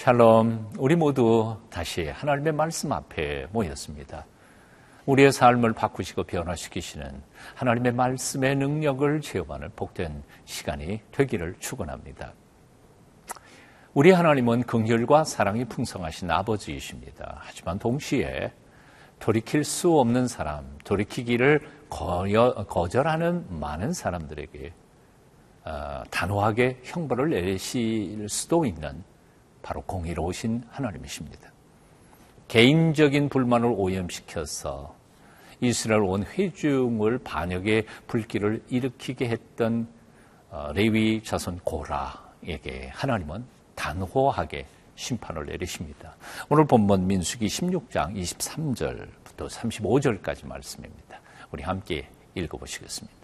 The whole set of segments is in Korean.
샬롬, 우리 모두 다시 하나님의 말씀 앞에 모였습니다. 우리의 삶을 바꾸시고 변화시키시는 하나님의 말씀의 능력을 체험하는 복된 시간이 되기를 축원합니다. 우리 하나님은 긍휼과 사랑이 풍성하신 아버지이십니다. 하지만 동시에 돌이킬 수 없는 사람, 돌이키기를 거절하는 많은 사람들에게 어, 단호하게 형벌을 내리실 수도 있는 바로 공의로우신 하나님이십니다. 개인적인 불만을 오염시켜서 이스라엘 온 회중을 반역의 불길을 일으키게 했던 어, 레위 자손 고라에게 하나님은 단호하게 심판을 내리십니다. 오늘 본문 민수기 16장 23절부터 35절까지 말씀입니다. 우리 함께 읽어보시겠습니다.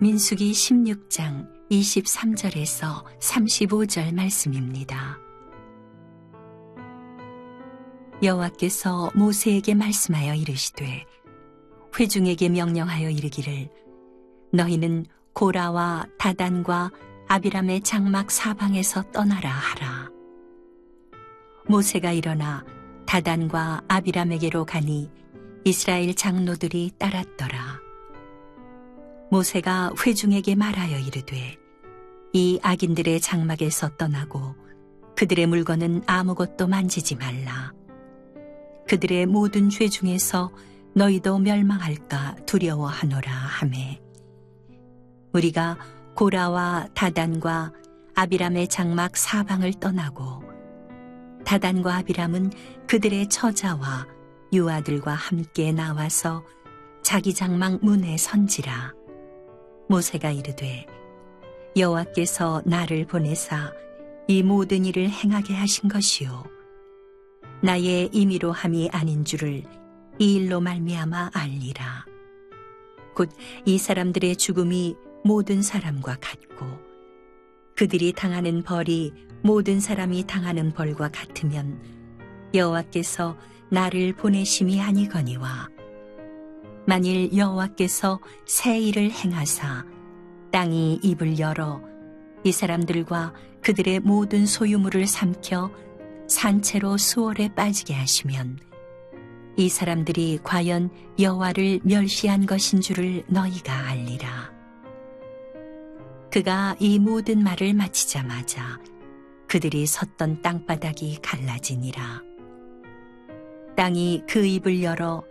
민수기 16장 23절에서 35절 말씀입니다. 여호와께서 모세에게 말씀하여 이르시되 회중에게 명령하여 이르기를 너희는 고라와 다단과 아비람의 장막 사방에서 떠나라 하라. 모세가 일어나 다단과 아비람에게로 가니 이스라엘 장로들이 따랐더라. 모세가 회중에게 말하여 이르되 이 악인들의 장막에서 떠나고 그들의 물건은 아무것도 만지지 말라. 그들의 모든 죄 중에서 너희도 멸망할까 두려워하노라 하매 우리가 고라와 다단과 아비람의 장막 사방을 떠나고 다단과 아비람은 그들의 처자와 유아들과 함께 나와서 자기 장막 문에 선지라 모세가 이르되 여호와께서 나를 보내사 이 모든 일을 행하게 하신 것이요. 나의 임의로 함이 아닌 줄을 이 일로 말미암아 알리라. 곧 이 사람들의 죽음이 모든 사람과 같고 그들이 당하는 벌이 모든 사람이 당하는 벌과 같으면 여호와께서 나를 보내심이 아니거니와 만일 여호와께서 새 일을 행하사 땅이 입을 열어 이 사람들과 그들의 모든 소유물을 삼켜 산채로 수월에 빠지게 하시면 이 사람들이 과연 여호와를 멸시한 것인 줄을 너희가 알리라. 그가 이 모든 말을 마치자마자 그들이 섰던 땅바닥이 갈라지니라. 땅이 그 입을 열어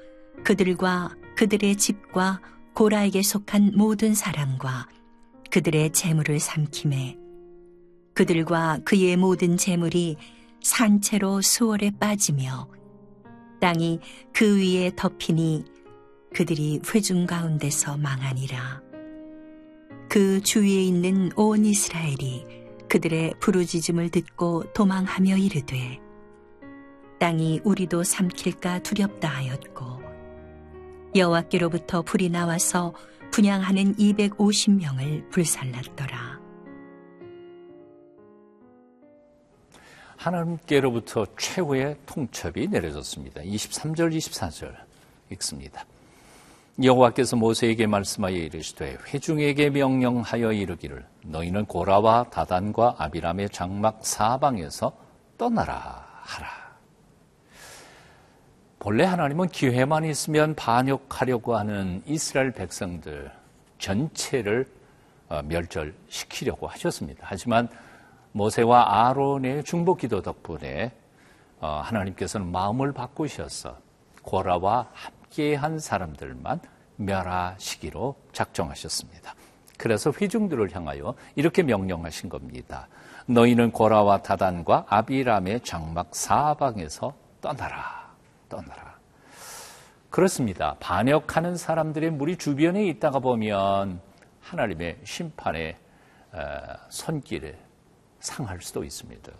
그들과 그들의 집과 고라에게 속한 모든 사람과 그들의 재물을 삼킴에 그들과 그의 모든 재물이 산채로 수월에 빠지며 땅이 그 위에 덮이니 그들이 회중 가운데서 망하니라. 그 주위에 있는 온 이스라엘이 그들의 부르짖음을 듣고 도망하며 이르되 땅이 우리도 삼킬까 두렵다 하였고 여호와께로부터 불이 나와서 분양하는 250명을 불살랐더라. 하나님께로부터 최후의 통첩이 내려졌습니다. 23절, 24절 읽습니다. 여호와께서 모세에게 말씀하여 이르시되 회중에게 명령하여 이르기를 너희는 고라와 다단과 아비람의 장막 사방에서 떠나라 하라. 본래 하나님은 기회만 있으면 반역하려고 하는 이스라엘 백성들 전체를 어, 멸절시키려고 하셨습니다. 하지만 모세와 아론의 중복 기도 덕분에 어, 하나님께서는 마음을 바꾸셔서 고라와 함께한 사람들만 멸하시기로 작정하셨습니다. 그래서 회중들을 향하여 이렇게 명령하신 겁니다. 너희는 고라와 다단과 아비람의 장막 사방에서 떠나라. 떠나라. 그렇습니다. 반역하는 사람들의 무리 주변에 있다가 보면 하나님의 심판의 손길에 상할 수도 있습니다.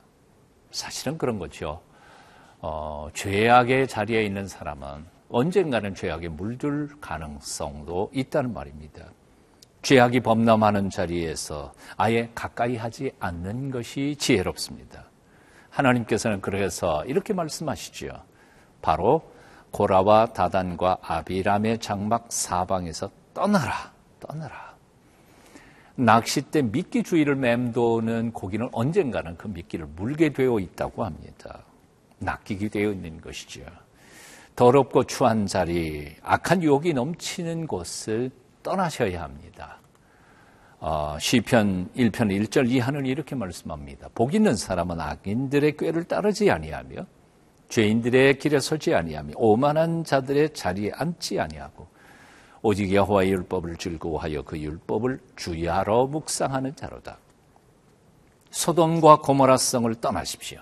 사실은 그런 거죠. 어, 죄악의 자리에 있는 사람은 언젠가는 죄악에 물들 가능성도 있다는 말입니다. 죄악이 범람하는 자리에서 아예 가까이 하지 않는 것이 지혜롭습니다. 하나님께서는 그래서 이렇게 말씀하시죠. 바로 고라와 다단과 아비람의 장막 사방에서 떠나라, 떠나라. 낚싯대 미끼 주위를 맴도는 고기는 언젠가는 그 미끼를 물게 되어 있다고 합니다. 낚이게 되어 있는 것이죠. 더럽고 추한 자리, 악한 유혹이 넘치는 곳을 떠나셔야 합니다. 어, 시편 1편 1절 이하는 이렇게 말씀합니다. 복 있는 사람은 악인들의 꾀를 따르지 아니하며 죄인들의 길에 서지 아니하며 오만한 자들의 자리에 앉지 아니하고 오직 여호와의 율법을 즐거워하여 그 율법을 주야로 묵상하는 자로다. 소돔과 고모라성을 떠나십시오.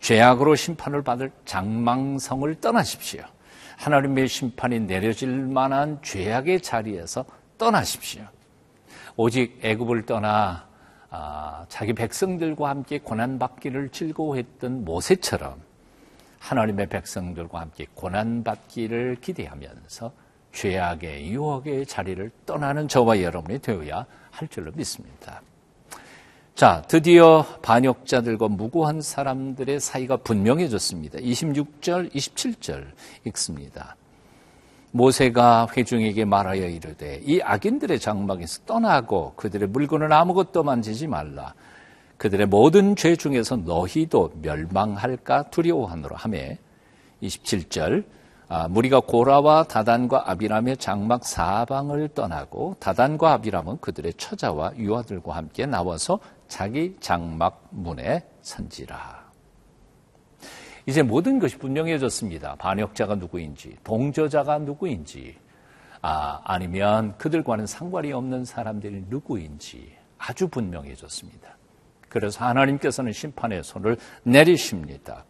죄악으로 심판을 받을 장망성을 떠나십시오. 하나님의 심판이 내려질 만한 죄악의 자리에서 떠나십시오. 오직 애굽을 떠나 아, 자기 백성들과 함께 고난받기를 즐거워했던 모세처럼 하나님의 백성들과 함께 고난받기를 기대하면서 죄악의 유혹의 자리를 떠나는 저와 여러분이 되어야 할 줄로 믿습니다. 자, 드디어 반역자들과 무고한 사람들의 사이가 분명해졌습니다. 26절, 27절 읽습니다. 모세가 회중에게 말하여 이르되 이 악인들의 장막에서 떠나고 그들의 물건은 아무것도 만지지 말라. 그들의 모든 죄 중에서 너희도 멸망할까 두려워하노라 하매 27절 아, 무리가 고라와 다단과 아비람의 장막 사방을 떠나고 다단과 아비람은 그들의 처자와 유아들과 함께 나와서 자기 장막 문에 선지라. 이제 모든 것이 분명해졌습니다. 반역자가 누구인지, 동저자가 누구인지, 아, 아니면 그들과는 상관이 없는 사람들이 누구인지 아주 분명해졌습니다. 그래서 하나님께서는 심판의 손을 내리십니다.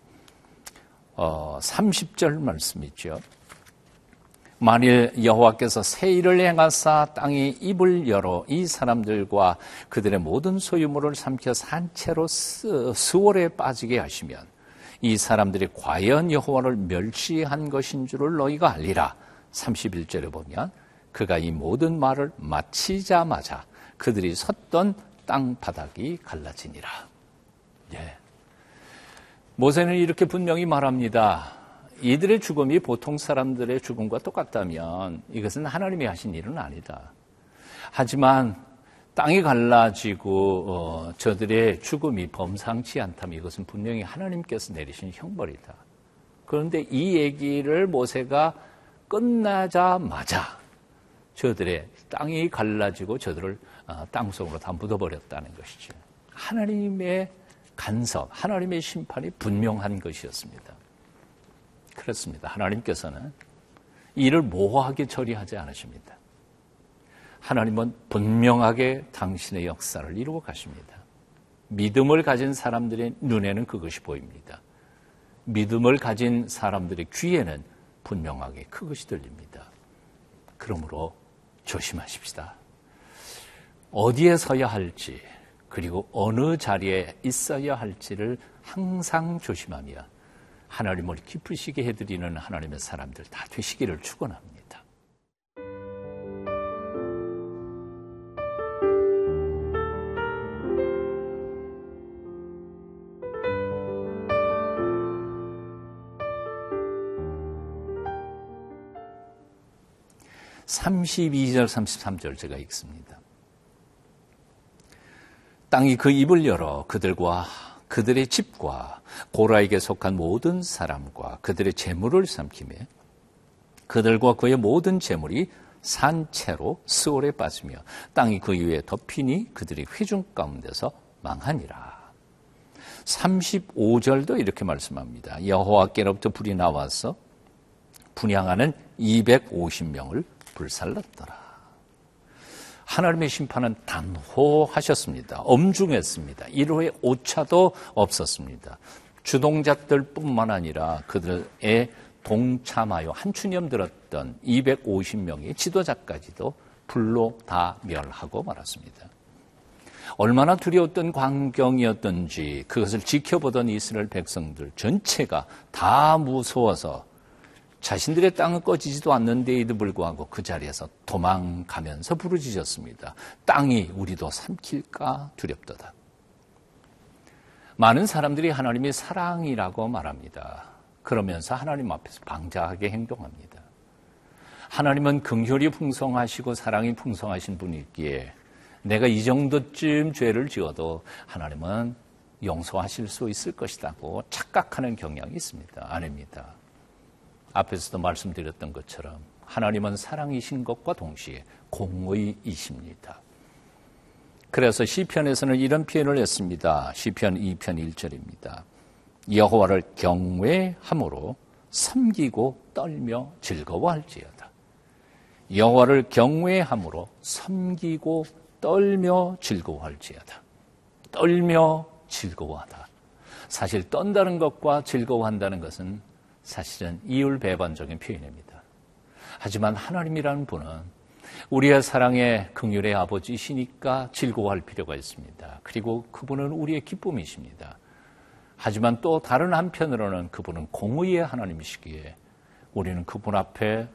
어, 30절 말씀이죠. 만일 여호와께서 새 일을 행하사 땅이 입을 열어 이 사람들과 그들의 모든 소유물을 삼켜 산채로 수월에 빠지게 하시면 이 사람들이 과연 여호와를 멸시한 것인 줄을 너희가 알리라. 31절에 보면 그가 이 모든 말을 마치자마자 그들이 섰던 땅 바닥이 갈라지니라. 예. 모세는 이렇게 분명히 말합니다. 이들의 죽음이 보통 사람들의 죽음과 똑같다면 이것은 하나님이 하신 일은 아니다. 하지만 땅이 갈라지고 어, 저들의 죽음이 범상치 않다면 이것은 분명히 하나님께서 내리신 형벌이다. 그런데 이 얘기를 모세가 끝나자마자 저들의 땅이 갈라지고 저들을 어, 땅속으로 다 묻어버렸다는 것이죠. 하나님의 간섭, 하나님의 심판이 분명한 것이었습니다. 그렇습니다. 하나님께서는 이를 모호하게 처리하지 않으십니다. 하나님은 분명하게 당신의 역사를 이루어 가십니다. 믿음을 가진 사람들의 눈에는 그것이 보입니다. 믿음을 가진 사람들의 귀에는 분명하게 그것이 들립니다. 그러므로 조심하십시다. 어디에 서야 할지, 그리고 어느 자리에 있어야 할지를 항상 조심하며 하나님을 기쁘시게 해드리는 하나님의 사람들 다 되시기를 축원합니다. 32절, 33절 제가 읽습니다. 땅이 그 입을 열어 그들과 그들의 집과 고라에게 속한 모든 사람과 그들의 재물을 삼키며 그들과 그의 모든 재물이 산채로 스올에 빠지며 땅이 그 위에 덮이니 그들이 회중 가운데서 망하니라. 35절도 이렇게 말씀합니다. 여호와께로부터 불이 나와서 분양하는 250명을 불살랐더라. 하나님의 심판은 단호하셨습니다. 엄중했습니다. 1호의 오차도 없었습니다. 주동자들 뿐만 아니라 그들의 동참하여 한추념 들었던 250명의 지도자까지도 불로 다 멸하고 말았습니다. 얼마나 두려웠던 광경이었던지 그것을 지켜보던 이스라엘 백성들 전체가 다 무서워서 자신들의 땅은 꺼지지도 않는데에도 불구하고 그 자리에서 도망가면서 부르짖었습니다. 땅이 우리도 삼킬까 두렵도다. 많은 사람들이 하나님이 사랑이라고 말합니다. 그러면서 하나님 앞에서 방자하게 행동합니다. 하나님은 긍휼이 풍성하시고 사랑이 풍성하신 분이기에 내가 이 정도쯤 죄를 지어도 하나님은 용서하실 수 있을 것이라고 착각하는 경향이 있습니다. 아닙니다. 앞에서도 말씀드렸던 것처럼 하나님은 사랑이신 것과 동시에 공의이십니다. 그래서 시편에서는 이런 표현을 했습니다. 시편 2편 1절입니다. 여호와를 경외함으로 섬기고 떨며 즐거워할지어다. 여호와를 경외함으로 섬기고 떨며 즐거워할지어다. 떨며 즐거워하다. 사실 떤다는 것과 즐거워한다는 것은 사실은 이율배반적인 표현입니다. 하지만 하나님이라는 분은 우리의 사랑의 긍휼의 아버지시니까 즐거워할 필요가 있습니다. 그리고 그분은 우리의 기쁨이십니다. 하지만 또 다른 한편으로는 그분은 공의의 하나님이시기에 우리는 그분 앞에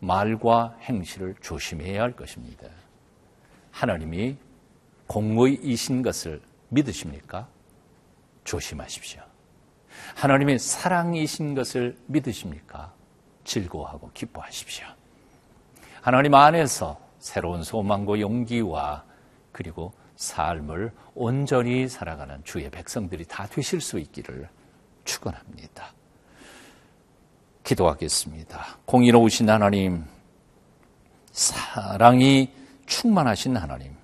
말과 행실을 조심해야 할 것입니다. 하나님이 공의이신 것을 믿으십니까? 조심하십시오. 하나님이 사랑이신 것을 믿으십니까? 즐거워하고 기뻐하십시오. 하나님 안에서 새로운 소망과 용기와 그리고 삶을 온전히 살아가는 주의 백성들이 다 되실 수 있기를 축원합니다. 기도하겠습니다. 공의로우신 하나님, 사랑이 충만하신 하나님,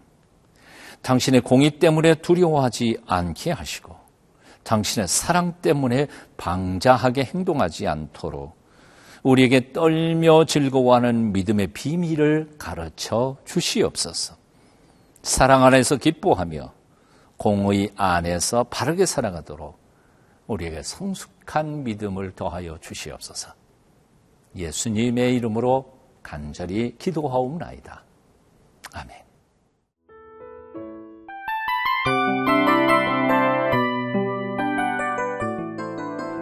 당신의 공의 때문에 두려워하지 않게 하시고, 당신의 사랑 때문에 방자하게 행동하지 않도록 우리에게 떨며 즐거워하는 믿음의 비밀을 가르쳐 주시옵소서. 사랑 안에서 기뻐하며 공의 안에서 바르게 살아가도록 우리에게 성숙한 믿음을 더하여 주시옵소서. 예수님의 이름으로 간절히 기도하옵나이다. 아멘.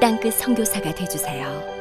땅끝 성교사가 되주세요